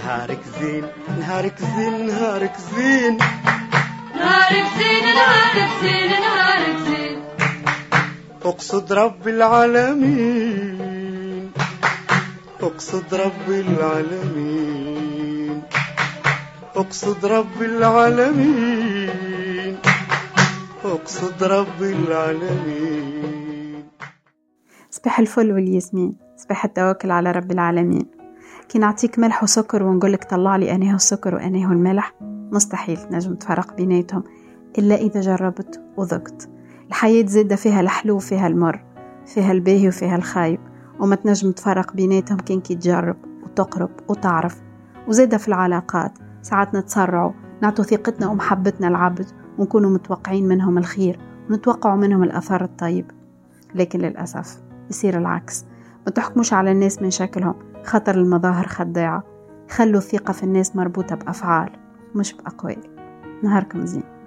نهارك زين نهارك زين نهارك زين. نهارك زين نهارك زين نهارك زين. أقصد رب العالمين أقصد رب العالمين. أقصد رب العالمين أقصد رب العالمين. صباح الفل والياسمين صباح التوكل على رب العالمين. كي نعطيك ملح وسكر ونقولك طلع لي أنيه السكر وأنيه الملح. مستحيل تنجم تفرق بيناتهم إلا إذا جربت وذقت. الحياة زادة فيها الحلو وفيها المر فيها الباهي وفيها الخايب وما تنجم تفرق بيناتهم كان كي تجرب وتقرب وتعرف. وزادة في العلاقات ساعات نتسرعوا نعطوا ثقتنا ومحبتنا العبد ونكونوا متوقعين منهم الخير ونتوقعوا منهم الأثر الطيب. لكن للأسف يصير العكس. ما تحكموش على الناس من شكلهم. خطر المظاهر خداعة خلوا الثقة في الناس مربوطة بأفعال مش بأقوال. نهاركم زين.